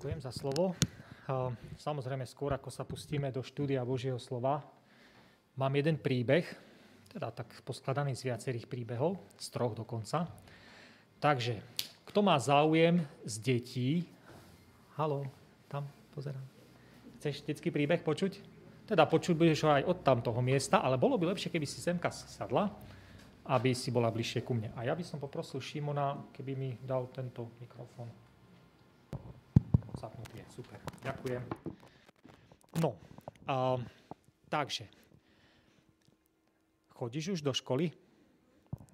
Ďakujem za slovo. Samozrejme, skôr ako sa pustíme do štúdia Božieho slova, mám jeden príbeh, teda tak poskladaný z viacerých príbehov, z troch dokonca. Takže, kto má záujem z detí, halo, tam pozerám. Chceš detský príbeh počuť? Teda počuť budeš ho aj od tamtoho miesta, ale bolo by lepšie, keby si semka sadla, aby si bola bližšie ku mne. A ja by som poprosil Šimona, keby mi dal tento mikrofón. Super. Ďakujem. No, a, takže. Chodíš už do školy?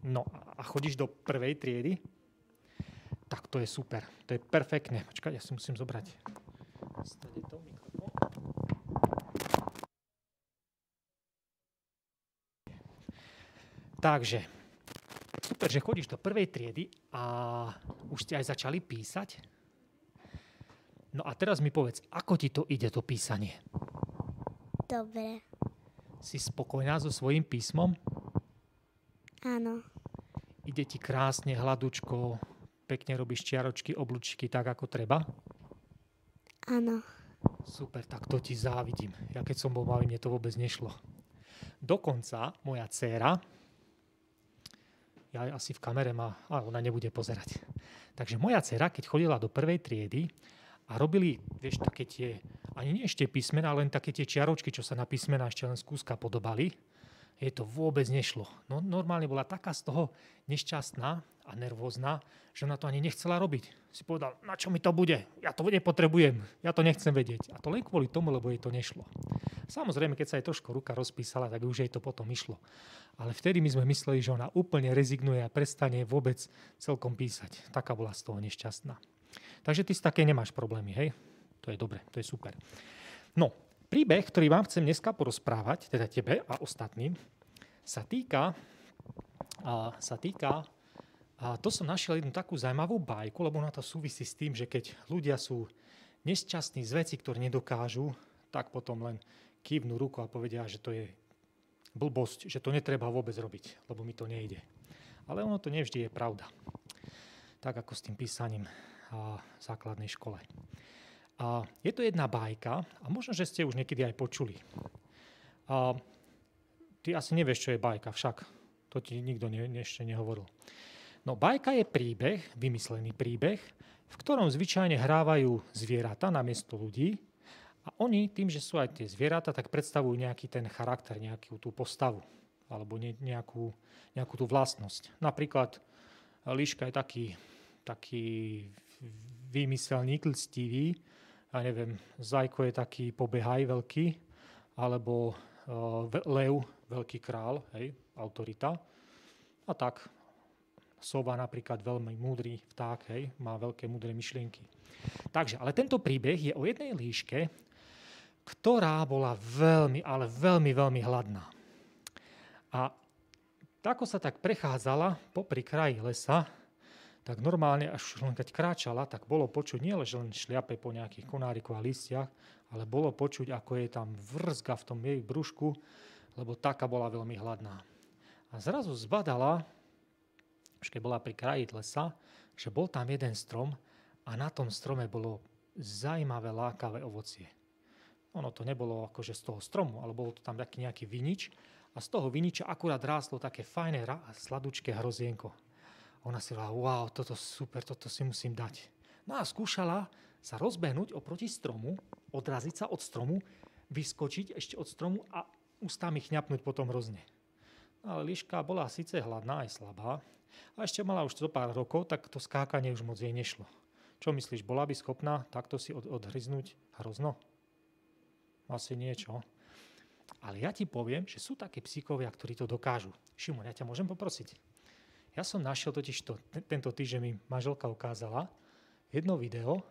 No a chodíš do prvej triedy? Tak to je super. To je perfektne. Počkaj, ja si musím zobrať. Stade to Takže, super, že chodíš do prvej triedy a už ste aj začali písať. No a teraz mi povedz, ako ti to ide, to písanie? Dobre. Si spokojná so svojím písmom? Áno. Ide ti krásne, hladučko, pekne robíš čiaročky, oblúčky tak, ako treba? Áno. Super, tak to ti závidím. Ja keď som bol malý, mne to vôbec nešlo. Dokonca moja dcéra, ja asi v kamere ma, a ona nebude pozerať. Takže moja dcera, keď chodila do prvej triedy a robili, vieš, také tie, ani nie ešte písmená, len také tie čiaročky, čo sa na písmená ešte len z podobali, jej to vôbec nešlo. No, normálne bola taká z toho nešťastná a nervózna, že ona to ani nechcela robiť. Si povedal, na čo mi to bude? Ja to nepotrebujem, ja to nechcem vedieť. A to len kvôli tomu, lebo jej to nešlo. Samozrejme, keď sa jej trošku ruka rozpísala, tak už jej to potom išlo. Ale vtedy my sme mysleli, že ona úplne rezignuje a prestane vôbec celkom písať. Taká bola z toho nešťastná. Takže ty s také nemáš problémy, hej? To je dobre, to je super. No, príbeh, ktorý vám chcem dneska porozprávať, teda tebe a ostatným, sa týka, a, sa týka a to som našiel jednu takú zaujímavú bajku, lebo ona to súvisí s tým, že keď ľudia sú nešťastní z veci, ktoré nedokážu, tak potom len kývnú ruku a povedia, že to je blbosť, že to netreba vôbec robiť, lebo mi to nejde. Ale ono to nevždy je pravda. Tak ako s tým písaním základnej škole. A je to jedna bajka a možno, že ste už niekedy aj počuli. A ty asi nevieš, čo je bajka, však to ti nikto ne, ešte nehovoril. No bajka je príbeh, vymyslený príbeh, v ktorom zvyčajne hrávajú zvieratá namiesto ľudí a oni, tým, že sú aj tie zvieratá, tak predstavujú nejaký ten charakter, nejakú tú postavu alebo nejakú, nejakú tú vlastnosť. Napríklad líška je taký, taký vymyselník, lstivý, ja neviem, zajko je taký pobehaj veľký, alebo uh, lev, veľký král, hej, autorita. A tak, sova napríklad veľmi múdry vták, hej, má veľké múdre myšlienky. Takže, ale tento príbeh je o jednej líške, ktorá bola veľmi, ale veľmi, veľmi hladná. A ako sa tak prechádzala popri kraji lesa, tak normálne, až len keď kráčala, tak bolo počuť nie že len šliape po nejakých konárikoch a listiach, ale bolo počuť, ako je tam vrzga v tom jej brúšku, lebo taká bola veľmi hladná. A zrazu zbadala, už keď bola pri kraji lesa, že bol tam jeden strom a na tom strome bolo zaujímavé lákavé ovocie. Ono to nebolo akože z toho stromu, ale bolo to tam taký nejaký vinič a z toho viniča akurát ráslo také fajné sladučké hrozienko. Ona si hovorila, wow, toto super, toto si musím dať. No a skúšala sa rozbehnúť oproti stromu, odraziť sa od stromu, vyskočiť ešte od stromu a ústami chňapnúť potom hrozne. No ale Liška bola síce hladná aj slabá, a ešte mala už zo pár rokov, tak to skákanie už moc jej nešlo. Čo myslíš, bola by schopná takto si od, odhryznúť hrozno? asi niečo. Ale ja ti poviem, že sú také psíkovia, ktorí to dokážu. Šimon, ja ťa môžem poprosiť. Ja som našiel totiž to, tento týždeň mi manželka ukázala jedno video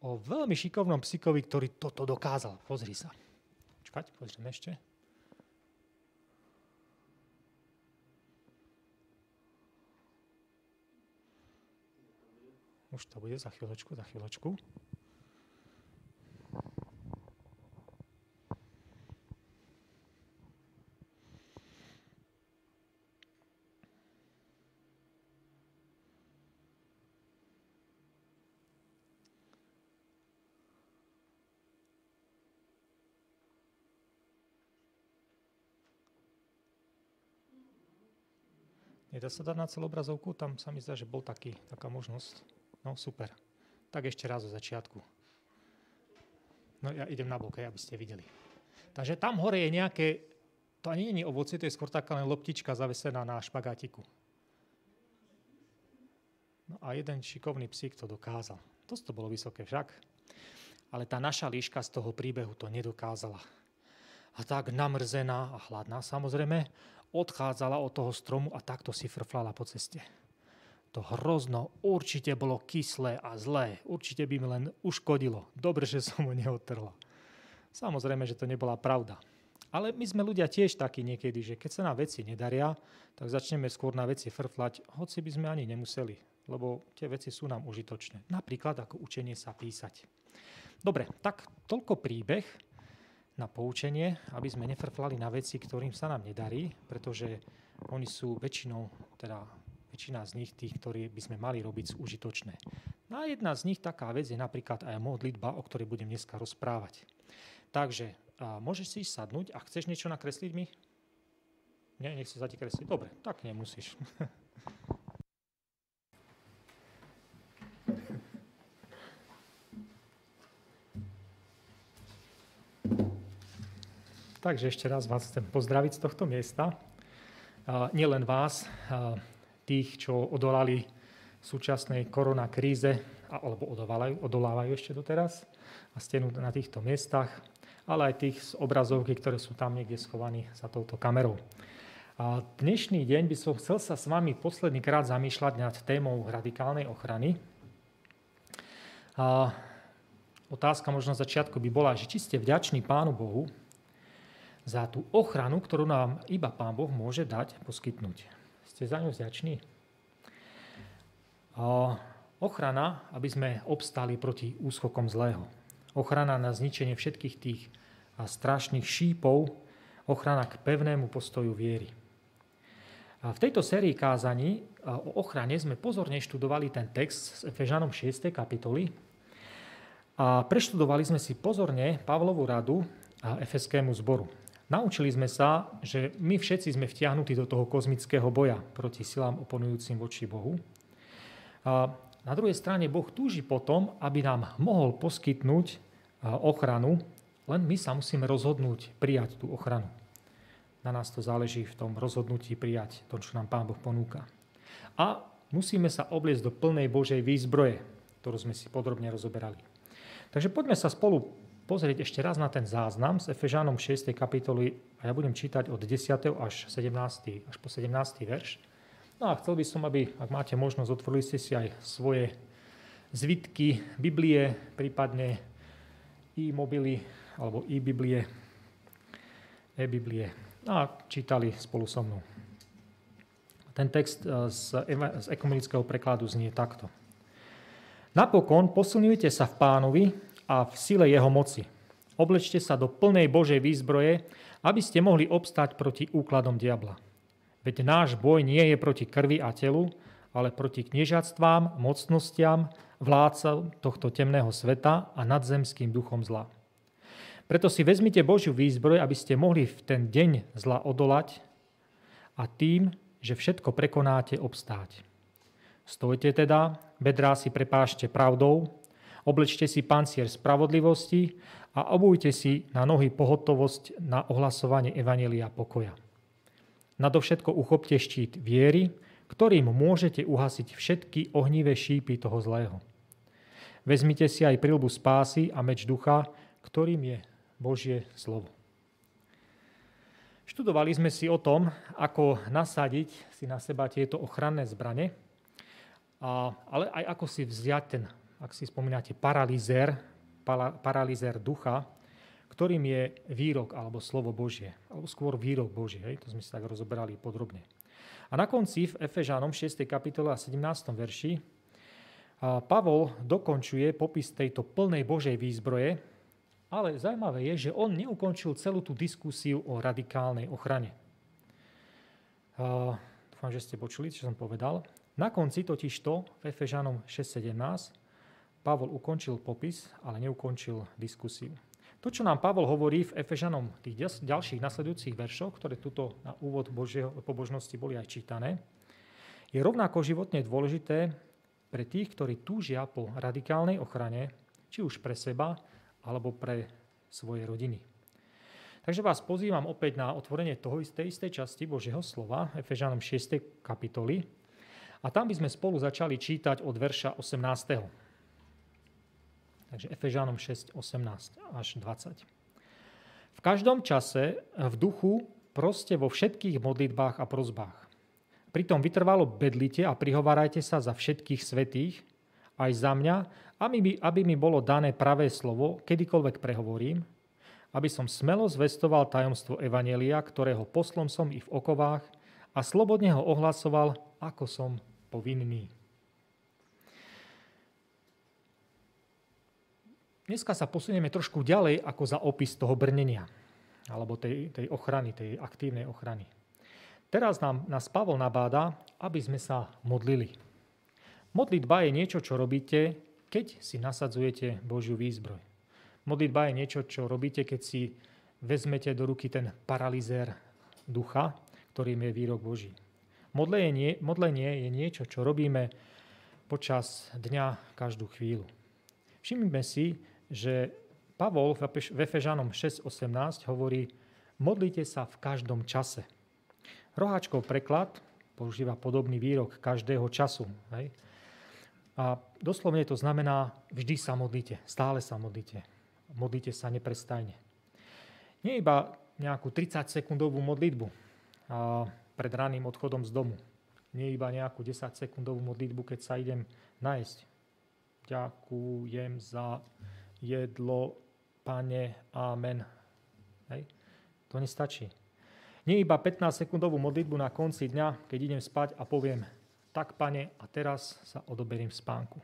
o veľmi šikovnom psíkovi, ktorý toto dokázal. Pozri sa. Čakať, pozriem ešte. Už to bude za chvíľočku, za chvíľočku. Nedá sa dať na celú obrazovku? Tam sa mi zdá, že bol taký, taká možnosť. No, super. Tak ešte raz zo začiatku. No ja idem na bok, aby ste videli. Takže tam hore je nejaké, to ani nie je ovocie, to je skôr taká len loptička zavesená na špagátiku. No a jeden šikovný psík to dokázal. To to bolo vysoké však. Ale tá naša líška z toho príbehu to nedokázala. A tak namrzená a hladná samozrejme, odchádzala od toho stromu a takto si frflala po ceste. To hrozno určite bolo kyslé a zlé. Určite by mi len uškodilo. Dobre, že som ho neotrla. Samozrejme, že to nebola pravda. Ale my sme ľudia tiež takí niekedy, že keď sa nám veci nedaria, tak začneme skôr na veci frflať, hoci by sme ani nemuseli, lebo tie veci sú nám užitočné. Napríklad ako učenie sa písať. Dobre, tak toľko príbeh na poučenie, aby sme nefrflali na veci, ktorým sa nám nedarí, pretože oni sú väčšinou, teda väčšina z nich, tých, ktorí by sme mali robiť, sú užitočné. No a jedna z nich, taká vec, je napríklad aj modlitba, o ktorej budem dneska rozprávať. Takže a môžeš si sadnúť a chceš niečo nakresliť mi? Nie, nechce sa ti kresliť. Dobre, tak nemusíš. Takže ešte raz vás chcem pozdraviť z tohto miesta. Nielen vás, tých, čo odolali súčasnej korona kríze, alebo odolávajú, odolávajú ešte doteraz a ste na týchto miestach, ale aj tých z obrazovky, ktoré sú tam niekde schovaní za touto kamerou. A dnešný deň by som chcel sa s vami posledný krát zamýšľať nad témou radikálnej ochrany. A otázka možno na začiatku by bola, že či ste vďační Pánu Bohu, za tú ochranu, ktorú nám iba Pán Boh môže dať, poskytnúť. Ste za ňu vďační? Ochrana, aby sme obstáli proti úskokom zlého. Ochrana na zničenie všetkých tých strašných šípov, ochrana k pevnému postoju viery. A v tejto sérii kázaní o ochrane sme pozorne študovali ten text s Efežanom 6. kapitoly a preštudovali sme si pozorne Pavlovú radu a Efeskému zboru. Naučili sme sa, že my všetci sme vtiahnutí do toho kozmického boja proti silám oponujúcim voči Bohu. A na druhej strane Boh túži potom, aby nám mohol poskytnúť ochranu, len my sa musíme rozhodnúť prijať tú ochranu. Na nás to záleží v tom rozhodnutí prijať to, čo nám Pán Boh ponúka. A musíme sa obliecť do plnej Božej výzbroje, ktorú sme si podrobne rozoberali. Takže poďme sa spolu pozrieť ešte raz na ten záznam s Efežánom 6. kapitoly a ja budem čítať od 10. až, 17. až po 17. verš. No a chcel by som, aby, ak máte možnosť, otvorili ste si aj svoje zvitky, Biblie, prípadne e-mobily alebo e-Biblie, e-Biblie a čítali spolu so mnou. Ten text e, z, z ekumenického prekladu znie takto. Napokon posilňujte sa v pánovi a v sile jeho moci. Oblečte sa do plnej Božej výzbroje, aby ste mohli obstať proti úkladom diabla. Veď náš boj nie je proti krvi a telu, ale proti kniežatstvám, mocnostiam, vládcom tohto temného sveta a nadzemským duchom zla. Preto si vezmite Božiu výzbroj, aby ste mohli v ten deň zla odolať a tým, že všetko prekonáte, obstáť. Stojte teda, bedrá si prepášte pravdou, Oblečte si pancier spravodlivosti a obujte si na nohy pohotovosť na ohlasovanie Evanelia pokoja. Nadovšetko uchopte štít viery, ktorým môžete uhasiť všetky ohnivé šípy toho zlého. Vezmite si aj prilbu spásy a meč ducha, ktorým je Božie slovo. Študovali sme si o tom, ako nasadiť si na seba tieto ochranné zbrane, ale aj ako si vziať ten ak si spomínate, paralizér, paralizér ducha, ktorým je výrok alebo slovo Božie, alebo skôr výrok Božie. Hej? To sme si tak rozoberali podrobne. A na konci v Efežánom 6. kapitole a 17. verši Pavol dokončuje popis tejto plnej Božej výzbroje, ale zaujímavé je, že on neukončil celú tú diskusiu o radikálnej ochrane. Dúfam, že ste počuli, čo som povedal. Na konci totižto v Efežánom 6.17 Pavol ukončil popis, ale neukončil diskusiu. To, čo nám Pavol hovorí v Efežanom tých ďalších nasledujúcich veršoch, ktoré tuto na úvod Božieho, pobožnosti boli aj čítané, je rovnako životne dôležité pre tých, ktorí túžia po radikálnej ochrane, či už pre seba, alebo pre svoje rodiny. Takže vás pozývam opäť na otvorenie toho istej, istej časti Božieho slova, Efežanom 6. kapitoly. A tam by sme spolu začali čítať od verša 18. Takže Efežanom 6, 18 až 20. V každom čase v duchu proste vo všetkých modlitbách a prozbách. Pritom vytrvalo bedlite a prihovárajte sa za všetkých svetých, aj za mňa, aby mi, aby mi bolo dané pravé slovo, kedykoľvek prehovorím, aby som smelo zvestoval tajomstvo Evanelia, ktorého poslom som i v okovách a slobodne ho ohlasoval, ako som povinný. Dneska sa posunieme trošku ďalej ako za opis toho brnenia, alebo tej, tej ochrany, tej aktívnej ochrany. Teraz nám, nás Pavol nabáda, aby sme sa modlili. Modlitba je niečo, čo robíte, keď si nasadzujete Božiu výzbroj. Modlitba je niečo, čo robíte, keď si vezmete do ruky ten paralizér ducha, ktorým je výrok Boží. Modlenie, modlenie je niečo, čo robíme počas dňa každú chvíľu. Všimnime si, že Pavol v Efežanom 6.18 hovorí, modlite sa v každom čase. Roháčkov preklad používa podobný výrok každého času. Hej? A doslovne to znamená, vždy sa modlite, stále sa modlite. Modlite sa neprestajne. Nie iba nejakú 30-sekundovú modlitbu a pred raným odchodom z domu. Nie iba nejakú 10-sekundovú modlitbu, keď sa idem nájsť. Ďakujem za jedlo, pane, amen. Hej. To nestačí. Nie iba 15-sekundovú modlitbu na konci dňa, keď idem spať a poviem, tak pane, a teraz sa odoberiem spánku.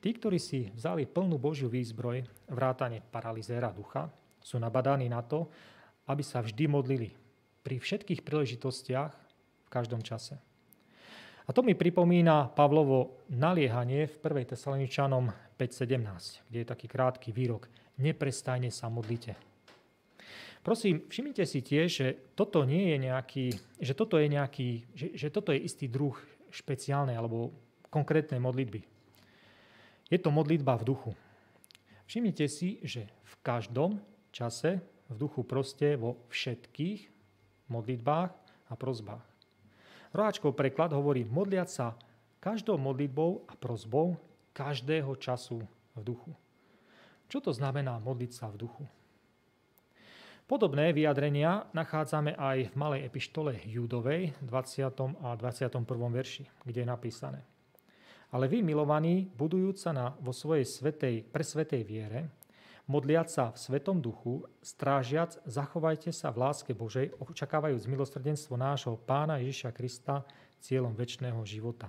Tí, ktorí si vzali plnú Božiu výzbroj, vrátane paralizéra ducha, sú nabadaní na to, aby sa vždy modlili pri všetkých príležitostiach v každom čase. A to mi pripomína Pavlovo naliehanie v 1. Tesaloničanom 5.17, kde je taký krátky výrok. Neprestajne sa modlite. Prosím, všimnite si tiež, že toto nie je nejaký, že toto je nejaký, že, že toto je istý druh špeciálnej alebo konkrétnej modlitby. Je to modlitba v duchu. Všimnite si, že v každom čase v duchu proste vo všetkých modlitbách a prozbách. Roháčkov preklad hovorí modliať sa každou modlitbou a prozbou každého času v duchu. Čo to znamená modliť sa v duchu? Podobné vyjadrenia nachádzame aj v malej epištole Judovej, 20. a 21. verši, kde je napísané. Ale vy, milovaní, budujúc sa na, vo svojej svetej, presvetej viere, modliať sa v Svetom duchu, strážiac, zachovajte sa v láske Božej, očakávajúc milosrdenstvo nášho Pána Ježiša Krista cieľom väčšného života.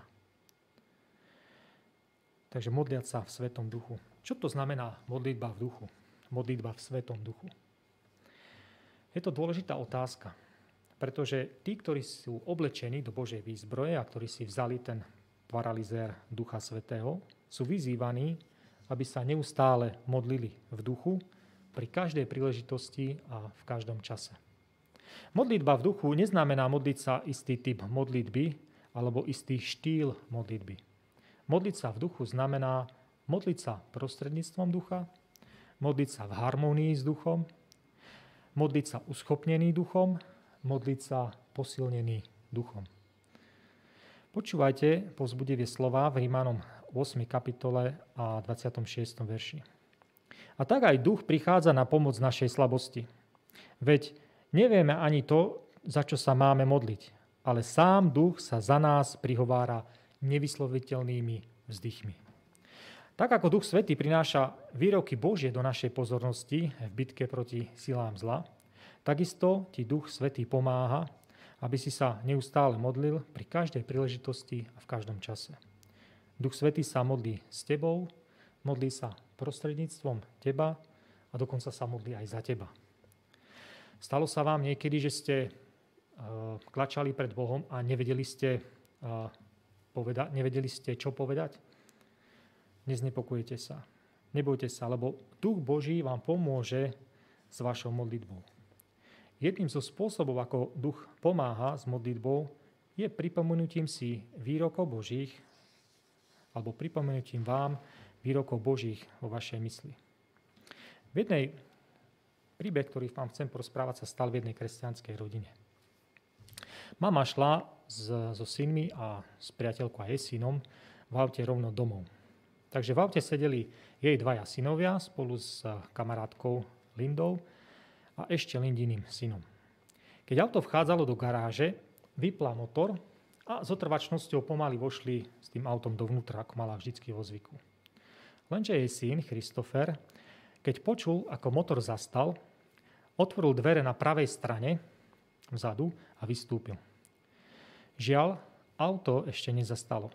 Takže modliať sa v Svetom duchu. Čo to znamená modlitba v duchu? Modlitba v Svetom duchu. Je to dôležitá otázka, pretože tí, ktorí sú oblečení do Božej výzbroje a ktorí si vzali ten paralizér Ducha Svetého, sú vyzývaní aby sa neustále modlili v duchu pri každej príležitosti a v každom čase. Modlitba v duchu neznamená modliť sa istý typ modlitby alebo istý štýl modlitby. Modliť sa v duchu znamená modliť sa prostredníctvom ducha, modliť sa v harmonii s duchom, modliť sa uschopnený duchom, modliť sa posilnený duchom. Počúvajte povzbudivé slova v Rímanom 8. kapitole a 26. verši. A tak aj duch prichádza na pomoc našej slabosti. Veď nevieme ani to, za čo sa máme modliť, ale sám duch sa za nás prihovára nevysloviteľnými vzdychmi. Tak ako Duch Svetý prináša výroky Božie do našej pozornosti v bitke proti silám zla, takisto ti Duch Svetý pomáha, aby si sa neustále modlil pri každej príležitosti a v každom čase. Duch Svetý sa modlí s tebou, modlí sa prostredníctvom teba a dokonca sa modlí aj za teba. Stalo sa vám niekedy, že ste uh, klačali pred Bohom a nevedeli ste, uh, poveda- nevedeli ste, čo povedať? Neznepokojte sa. Nebojte sa, lebo Duch Boží vám pomôže s vašou modlitbou. Jedným zo spôsobov, ako Duch pomáha s modlitbou, je pripomenutím si výrokov Božích alebo pripomenutím vám výrokov Božích vo vašej mysli. V jednej príbeh, ktorý vám chcem porozprávať, sa stal v jednej kresťanskej rodine. Mama šla s, so synmi a s priateľkou a jej synom v aute rovno domov. Takže v aute sedeli jej dvaja synovia spolu s kamarátkou Lindou a ešte Lindiným synom. Keď auto vchádzalo do garáže, vypla motor a s otrvačnosťou pomaly vošli s tým autom dovnútra, ako mala vždycky vo zvyku. Lenže jej syn, Christopher, keď počul, ako motor zastal, otvoril dvere na pravej strane, vzadu, a vystúpil. Žiaľ, auto ešte nezastalo.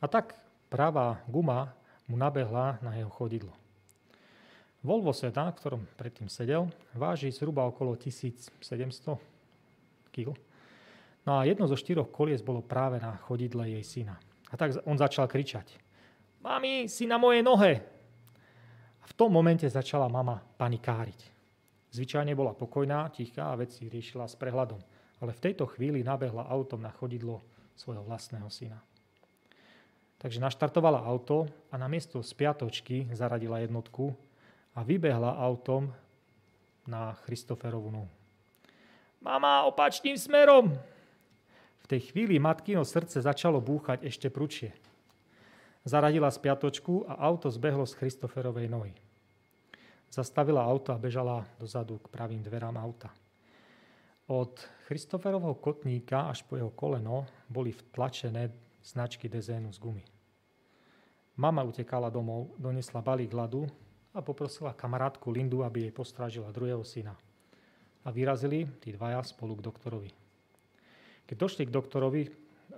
A tak pravá guma mu nabehla na jeho chodidlo. Volvo sedan, v ktorom predtým sedel, váži zhruba okolo 1700 kg. No a jedno zo štyroch kolies bolo práve na chodidle jej syna. A tak on začal kričať. Mami, si na mojej nohe! A v tom momente začala mama panikáriť. Zvyčajne bola pokojná, tichá a veci riešila s prehľadom. Ale v tejto chvíli nabehla autom na chodidlo svojho vlastného syna. Takže naštartovala auto a na miesto spiatočky zaradila jednotku a vybehla autom na Christoferovú. Mama, opačným smerom! Tej chvíli matkino srdce začalo búchať ešte prúčie. Zaradila spiatočku a auto zbehlo z Christoferovej nohy. Zastavila auto a bežala dozadu k pravým dverám auta. Od Christoferovho kotníka až po jeho koleno boli vtlačené značky dezénu z gumy. Mama utekala domov, donesla balík ľadu a poprosila kamarátku Lindu, aby jej postrážila druhého syna. A vyrazili tí dvaja spolu k doktorovi. Keď došli k doktorovi,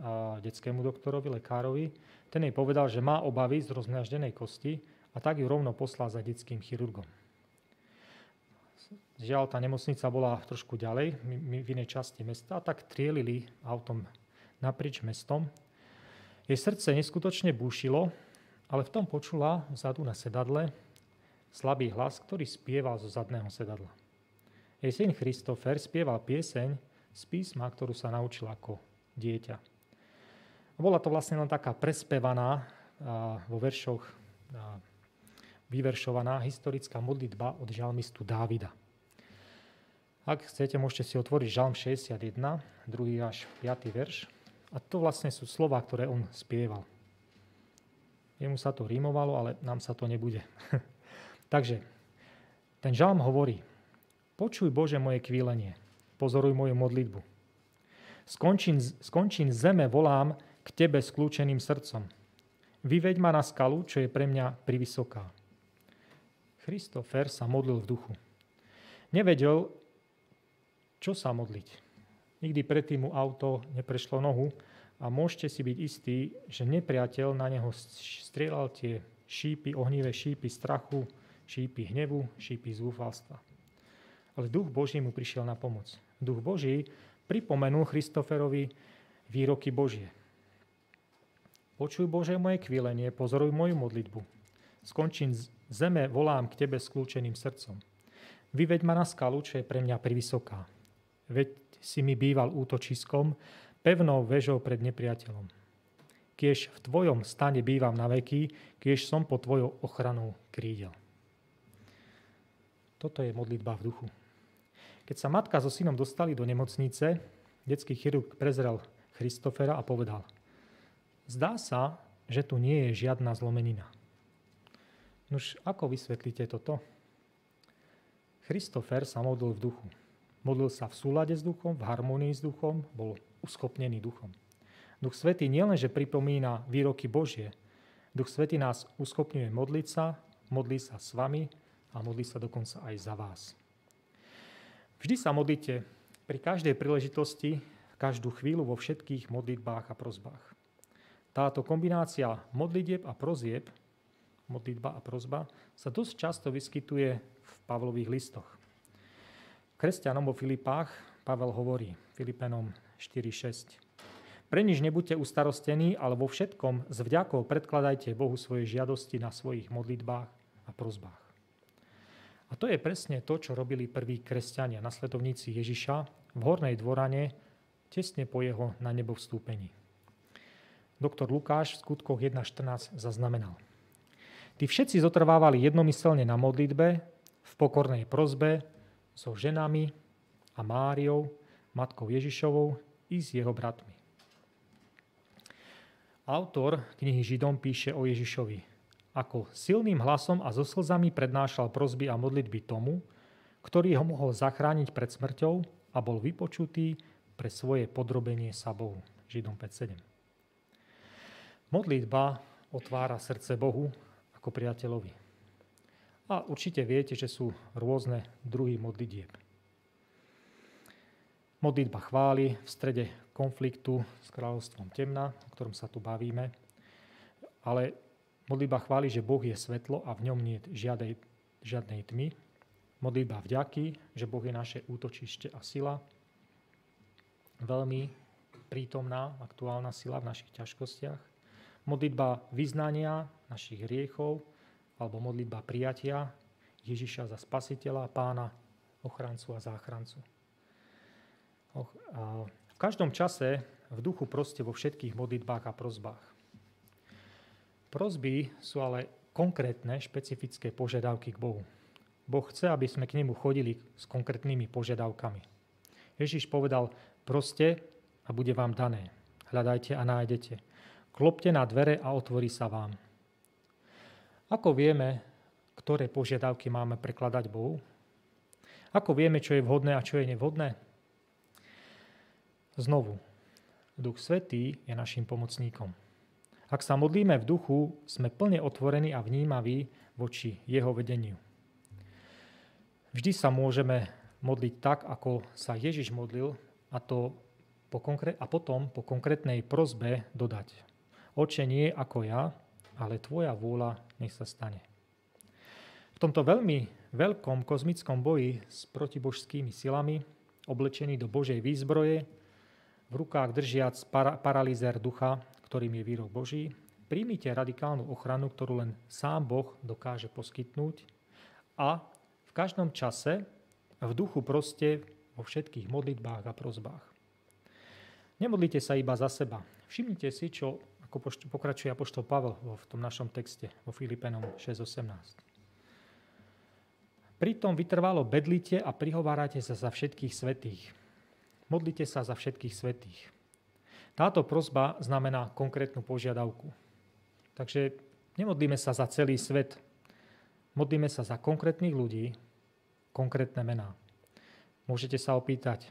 a detskému doktorovi, lekárovi, ten jej povedal, že má obavy z rozmnaždenej kosti a tak ju rovno poslal za detským chirurgom. Žiaľ, tá nemocnica bola trošku ďalej, v inej časti mesta, a tak trielili autom naprieč mestom. Jej srdce neskutočne búšilo, ale v tom počula vzadu na sedadle slabý hlas, ktorý spieval zo zadného sedadla. Jej syn Christopher spieval pieseň z písma, ktorú sa naučil ako dieťa. A bola to vlastne len taká prespevaná vo veršoch vyveršovaná historická modlitba od žalmistu Dávida. Ak chcete, môžete si otvoriť Žalm 61, 2. až 5. verš. A to vlastne sú slova, ktoré on spieval. Jemu sa to rímovalo, ale nám sa to nebude. Takže ten žalm hovorí, počuj Bože moje kvílenie, pozoruj moju modlitbu. Skončím, skončím zeme, volám k Tebe s kľúčeným srdcom. Vyveď ma na skalu, čo je pre mňa privysoká. Christopher sa modlil v duchu. Nevedel, čo sa modliť. Nikdy predtým mu auto neprešlo nohu a môžete si byť istí, že nepriateľ na neho strieľal tie šípy, ohnivé šípy strachu, šípy hnevu, šípy zúfalstva. Ale duch Boží mu prišiel na pomoc. Duch Boží pripomenul Christoferovi výroky Božie. Počuj Bože moje kvílenie, pozoruj moju modlitbu. Skončím zeme, volám k Tebe s kľúčeným srdcom. Vyveď ma na skalu, čo je pre mňa privysoká. Veď si mi býval útočiskom, pevnou vežou pred nepriateľom. Kiež v Tvojom stane bývam na veky, kiež som po Tvojou ochranou krídel. Toto je modlitba v duchu. Keď sa matka so synom dostali do nemocnice, detský chirurg prezrel Christofera a povedal, zdá sa, že tu nie je žiadna zlomenina. Nož, ako vysvetlíte toto? Christofer sa modlil v duchu. Modlil sa v súlade s duchom, v harmonii s duchom, bol uschopnený duchom. Duch Svetý nielenže pripomína výroky Božie, Duch Svetý nás uschopňuje modliť sa, modlí sa s vami a modlí sa dokonca aj za vás. Vždy sa modlite pri každej príležitosti, každú chvíľu vo všetkých modlitbách a prozbách. Táto kombinácia modlitieb a prozieb, modlitba a prozba, sa dosť často vyskytuje v Pavlových listoch. Kresťanom vo Filipách Pavel hovorí Filipenom 4.6. Pre nič nebuďte ustarostení, ale vo všetkom s vďakou predkladajte Bohu svoje žiadosti na svojich modlitbách a prozbách. A to je presne to, čo robili prví kresťania, nasledovníci Ježiša v hornej dvorane tesne po jeho na nebo vstúpení. Doktor Lukáš v skutkoch 1.14 zaznamenal. Tí všetci zotrvávali jednomyselne na modlitbe, v pokornej prozbe, so ženami a Máriou, matkou Ježišovou i s jeho bratmi. Autor knihy Židom píše o Ježišovi, ako silným hlasom a so slzami prednášal prozby a modlitby tomu, ktorý ho mohol zachrániť pred smrťou a bol vypočutý pre svoje podrobenie sa Bohu. Židom 5.7. Modlitba otvára srdce Bohu ako priateľovi. A určite viete, že sú rôzne druhy modlitieb. Modlitba chváli v strede konfliktu s kráľovstvom temna, o ktorom sa tu bavíme. Ale modlitba chváli, že Boh je svetlo a v ňom nie je žiadnej, žiadnej tmy. Modlitba vďaky, že Boh je naše útočište a sila. Veľmi prítomná, aktuálna sila v našich ťažkostiach modlitba vyznania našich hriechov alebo modlitba prijatia Ježiša za spasiteľa, pána, ochrancu a záchrancu. V každom čase v duchu proste vo všetkých modlitbách a prozbách. Prozby sú ale konkrétne, špecifické požiadavky k Bohu. Boh chce, aby sme k nemu chodili s konkrétnymi požiadavkami. Ježiš povedal, proste a bude vám dané. Hľadajte a nájdete. Klopte na dvere a otvorí sa vám. Ako vieme, ktoré požiadavky máme prekladať Bohu? Ako vieme, čo je vhodné a čo je nevhodné? Znovu, Duch Svetý je našim pomocníkom. Ak sa modlíme v duchu, sme plne otvorení a vnímaví voči jeho vedeniu. Vždy sa môžeme modliť tak, ako sa Ježiš modlil, a, to po konkrét- a potom po konkrétnej prozbe dodať. Oče, nie ako ja, ale tvoja vôľa nech sa stane. V tomto veľmi veľkom kozmickom boji s protibožskými silami, oblečený do Božej výzbroje, v rukách držiac para- paralizér ducha, ktorým je výrok Boží, príjmite radikálnu ochranu, ktorú len sám Boh dokáže poskytnúť a v každom čase v duchu proste vo všetkých modlitbách a prozbách. Nemodlite sa iba za seba. Všimnite si, čo ako pokračuje apoštol Pavel v tom našom texte, vo Filipenom 6.18. Pritom vytrvalo bedlite a prihovárate sa za všetkých svetých. Modlite sa za všetkých svetých. Táto prozba znamená konkrétnu požiadavku. Takže nemodlíme sa za celý svet. Modlíme sa za konkrétnych ľudí, konkrétne mená. Môžete sa opýtať,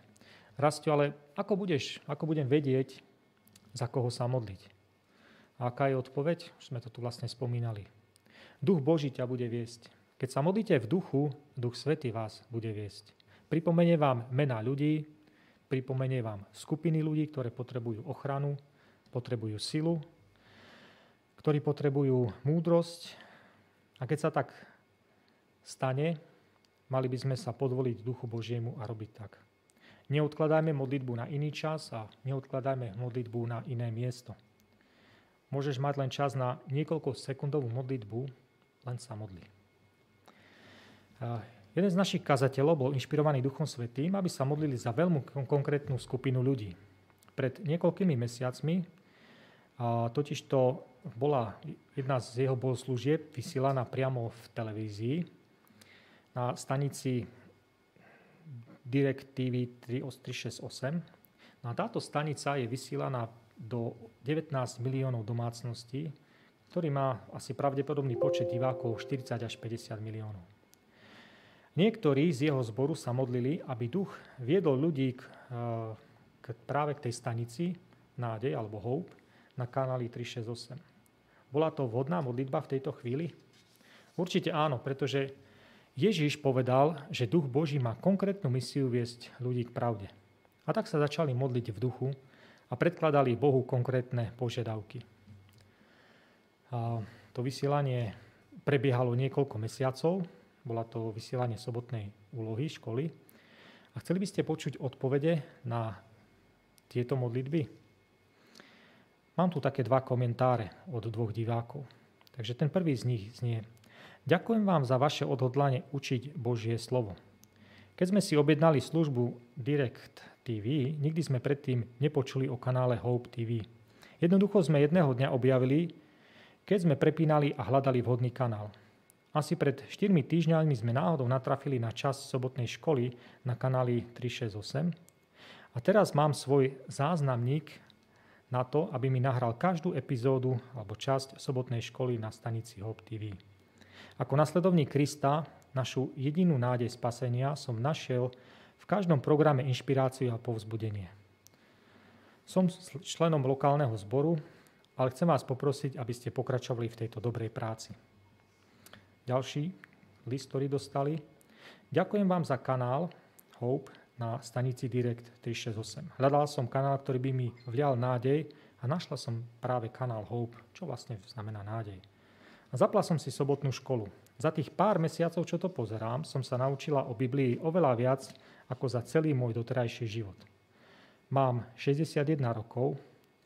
Rastio, ale ako, budeš, ako budem vedieť, za koho sa modliť? A aká je odpoveď? Už sme to tu vlastne spomínali. Duch Boží ťa bude viesť. Keď sa modlíte v duchu, Duch Svety vás bude viesť. Pripomenie vám mená ľudí, pripomenie vám skupiny ľudí, ktoré potrebujú ochranu, potrebujú silu, ktorí potrebujú múdrosť. A keď sa tak stane, mali by sme sa podvoliť Duchu Božiemu a robiť tak. Neodkladajme modlitbu na iný čas a neodkladajme modlitbu na iné miesto. Môžeš mať len čas na niekoľko sekundovú modlitbu, len sa modli. Jeden z našich kazateľov bol inšpirovaný Duchom Svetým, aby sa modlili za veľmi konkrétnu skupinu ľudí. Pred niekoľkými mesiacmi totiž to bola jedna z jeho bohoslúžieb vysielaná priamo v televízii na stanici Direct TV 368. No a táto stanica je vysielaná do 19 miliónov domácností, ktorý má asi pravdepodobný počet divákov 40 až 50 miliónov. Niektorí z jeho zboru sa modlili, aby duch viedol ľudí k, k, práve k tej stanici Nádej alebo Hope na kanáli 368. Bola to vhodná modlitba v tejto chvíli? Určite áno, pretože Ježiš povedal, že duch Boží má konkrétnu misiu viesť ľudí k pravde. A tak sa začali modliť v duchu, a predkladali Bohu konkrétne požiadavky. A to vysielanie prebiehalo niekoľko mesiacov, bola to vysielanie sobotnej úlohy školy. A chceli by ste počuť odpovede na tieto modlitby? Mám tu také dva komentáre od dvoch divákov. Takže ten prvý z nich znie. Ďakujem vám za vaše odhodlanie učiť Božie slovo. Keď sme si objednali službu Direct TV, nikdy sme predtým nepočuli o kanále Hope TV. Jednoducho sme jedného dňa objavili, keď sme prepínali a hľadali vhodný kanál. Asi pred 4 týždňami sme náhodou natrafili na čas sobotnej školy na kanáli 368 a teraz mám svoj záznamník na to, aby mi nahral každú epizódu alebo časť sobotnej školy na stanici Hope TV. Ako nasledovník Krista, našu jedinú nádej spasenia som našiel v každom programe inšpiráciu a povzbudenie. Som členom lokálneho zboru, ale chcem vás poprosiť, aby ste pokračovali v tejto dobrej práci. Ďalší list, ktorý dostali. Ďakujem vám za kanál Hope na stanici Direct 368. Hľadal som kanál, ktorý by mi vlial nádej a našla som práve kanál Hope, čo vlastne znamená nádej. A zapla som si sobotnú školu. Za tých pár mesiacov, čo to pozerám, som sa naučila o Biblii oveľa viac ako za celý môj doterajší život. Mám 61 rokov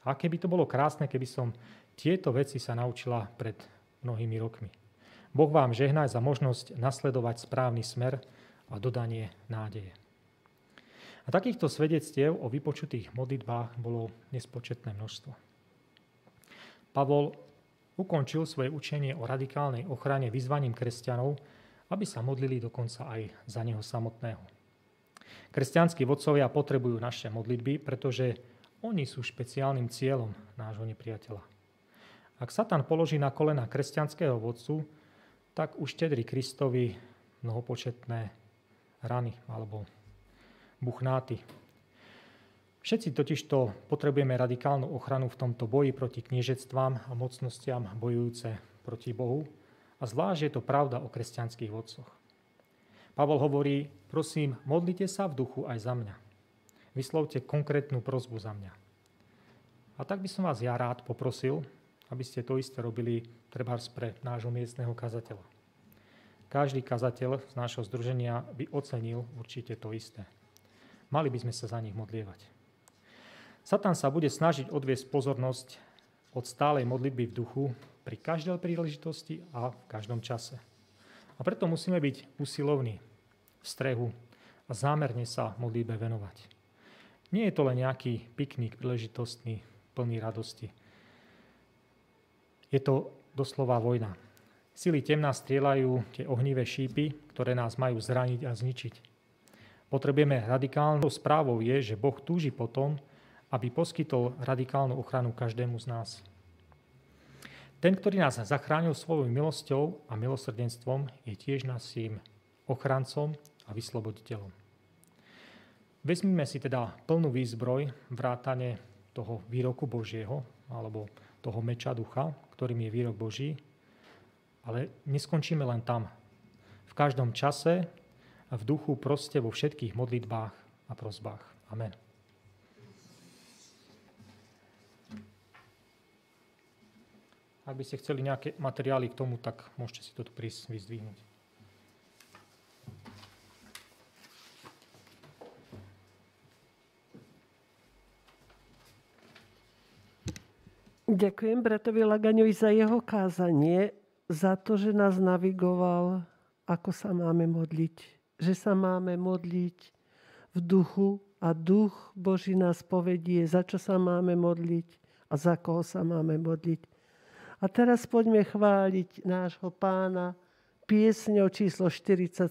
a keby to bolo krásne, keby som tieto veci sa naučila pred mnohými rokmi. Boh vám žehnaj za možnosť nasledovať správny smer a dodanie nádeje. A takýchto svedectiev o vypočutých modlitbách bolo nespočetné množstvo. Pavol ukončil svoje učenie o radikálnej ochrane vyzvaním kresťanov, aby sa modlili dokonca aj za neho samotného. Kresťanskí vodcovia potrebujú naše modlitby, pretože oni sú špeciálnym cieľom nášho nepriateľa. Ak Satan položí na kolena kresťanského vodcu, tak už štedri Kristovi mnohopočetné rany alebo buchnáty. Všetci totižto potrebujeme radikálnu ochranu v tomto boji proti kniežectvám a mocnostiam bojujúce proti Bohu. A zvlášť je to pravda o kresťanských vodcoch. Pavol hovorí, prosím, modlite sa v duchu aj za mňa. Vyslovte konkrétnu prozbu za mňa. A tak by som vás ja rád poprosil, aby ste to isté robili trebárs pre nášho miestneho kazateľa. Každý kazateľ z nášho združenia by ocenil určite to isté. Mali by sme sa za nich modlievať. Satan sa bude snažiť odviesť pozornosť od stálej modlitby v duchu pri každej príležitosti a v každom čase. A preto musíme byť usilovní v strehu a zámerne sa modlíbe venovať. Nie je to len nejaký piknik príležitostný, plný radosti. Je to doslova vojna. Sily temná strieľajú tie ohnivé šípy, ktoré nás majú zraniť a zničiť. Potrebujeme radikálnou správou je, že Boh túži potom, aby poskytol radikálnu ochranu každému z nás. Ten, ktorý nás zachránil svojou milosťou a milosrdenstvom, je tiež našim ochrancom a vysloboditeľom. Vezmime si teda plnú výzbroj vrátane toho výroku Božieho, alebo toho meča ducha, ktorým je výrok Boží, ale neskončíme len tam. V každom čase a v duchu proste vo všetkých modlitbách a prozbách. Amen. Ak by ste chceli nejaké materiály k tomu, tak môžete si to tu prísť vyzdvihnúť. Ďakujem bratovi Lagaňovi za jeho kázanie, za to, že nás navigoval, ako sa máme modliť. Že sa máme modliť v duchu a duch Boží nás povedie, za čo sa máme modliť a za koho sa máme modliť. A teraz poďme chváliť nášho pána piesňou číslo 47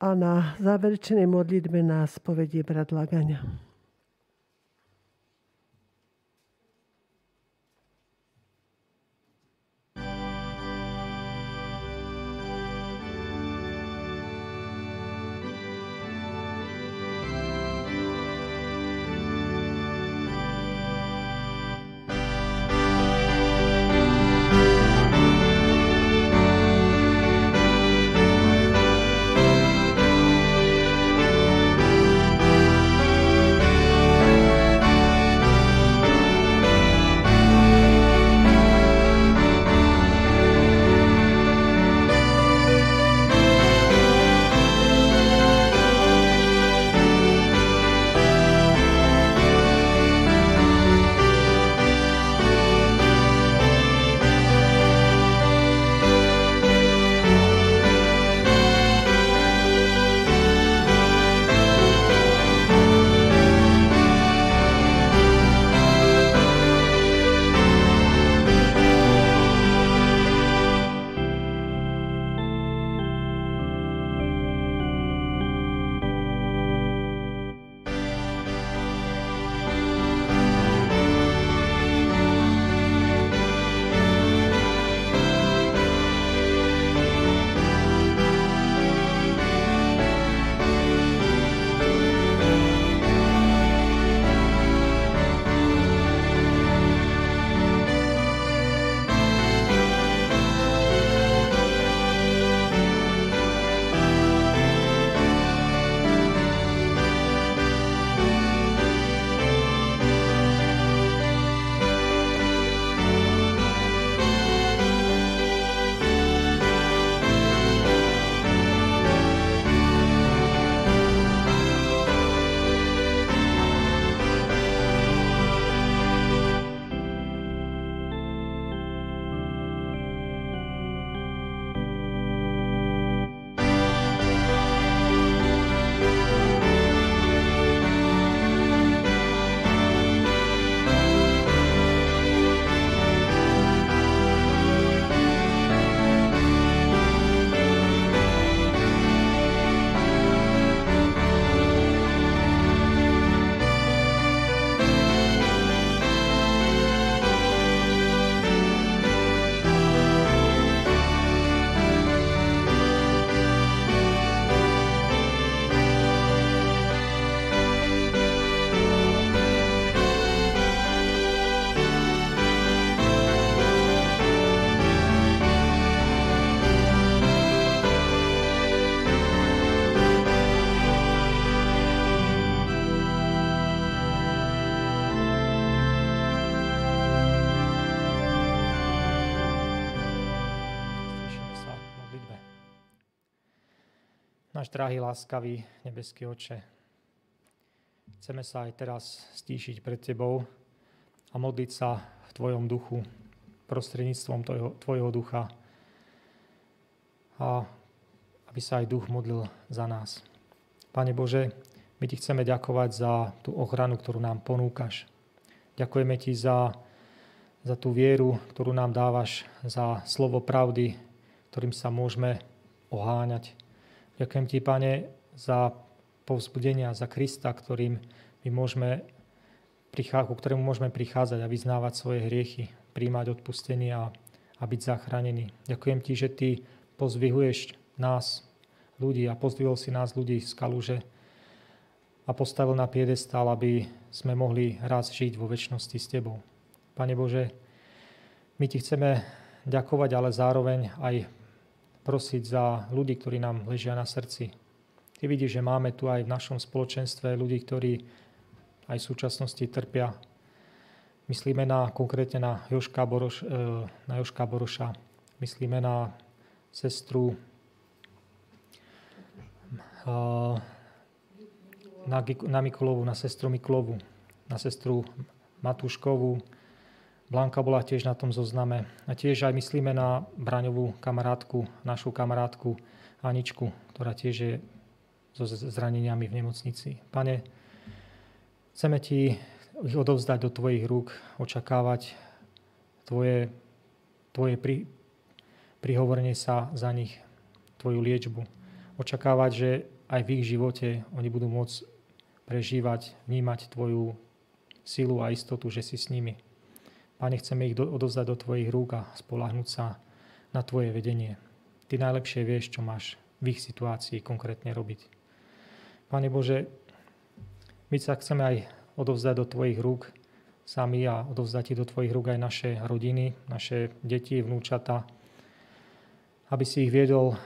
a na záverečnej modlitbe nás povedie brat Lagaňa. Drahý, láskavý nebeský oče, chceme sa aj teraz stíšiť pred Tebou a modliť sa v Tvojom duchu, prostredníctvom tvojho, tvojho ducha a aby sa aj duch modlil za nás. Pane Bože, my Ti chceme ďakovať za tú ochranu, ktorú nám ponúkaš. Ďakujeme Ti za, za tú vieru, ktorú nám dávaš, za slovo pravdy, ktorým sa môžeme oháňať. Ďakujem Ti, Pane, za povzbudenia, za Krista, ktorým my môžeme ku ktorému môžeme prichádzať a vyznávať svoje hriechy, príjmať odpustenie a, a byť zachránení. Ďakujem Ti, že Ty pozvihuješ nás, ľudí a pozdvihol si nás ľudí z kaluže a postavil na piedestál, aby sme mohli raz žiť vo väčšnosti s Tebou. Pane Bože, my Ti chceme ďakovať, ale zároveň aj prosiť za ľudí, ktorí nám ležia na srdci. Ty vidíš, že máme tu aj v našom spoločenstve ľudí, ktorí aj v súčasnosti trpia. Myslíme na, konkrétne na Joška, Boroš, e, na Joška Boroša. Myslíme na sestru e, na, na Mikulovu, na sestru Mikulovu, na sestru Matúškovú, Blanka bola tiež na tom zozname. A tiež aj myslíme na Braňovú kamarátku, našu kamarátku Aničku, ktorá tiež je so zraneniami v nemocnici. Pane, chceme Ti ich odovzdať do Tvojich rúk, očakávať Tvoje, tvoje pri, prihovorenie sa za nich, Tvoju liečbu. Očakávať, že aj v ich živote oni budú môcť prežívať, vnímať Tvoju silu a istotu, že si s nimi. Pane, chceme ich odovzdať do Tvojich rúk a spolahnúť sa na Tvoje vedenie. Ty najlepšie vieš, čo máš v ich situácii konkrétne robiť. Pane Bože, my sa chceme aj odovzdať do Tvojich rúk sami a odovzdať Ti do Tvojich rúk aj naše rodiny, naše deti, vnúčata, aby si ich viedol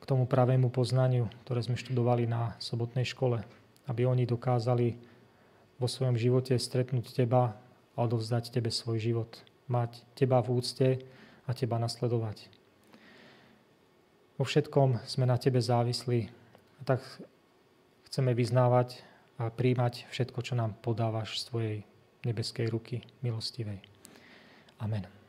k tomu pravému poznaniu, ktoré sme študovali na sobotnej škole. Aby oni dokázali vo svojom živote stretnúť Teba a odovzdať Tebe svoj život. Mať Teba v úcte a Teba nasledovať. Vo všetkom sme na Tebe závislí a tak chceme vyznávať a príjmať všetko, čo nám podávaš z Tvojej nebeskej ruky milostivej. Amen.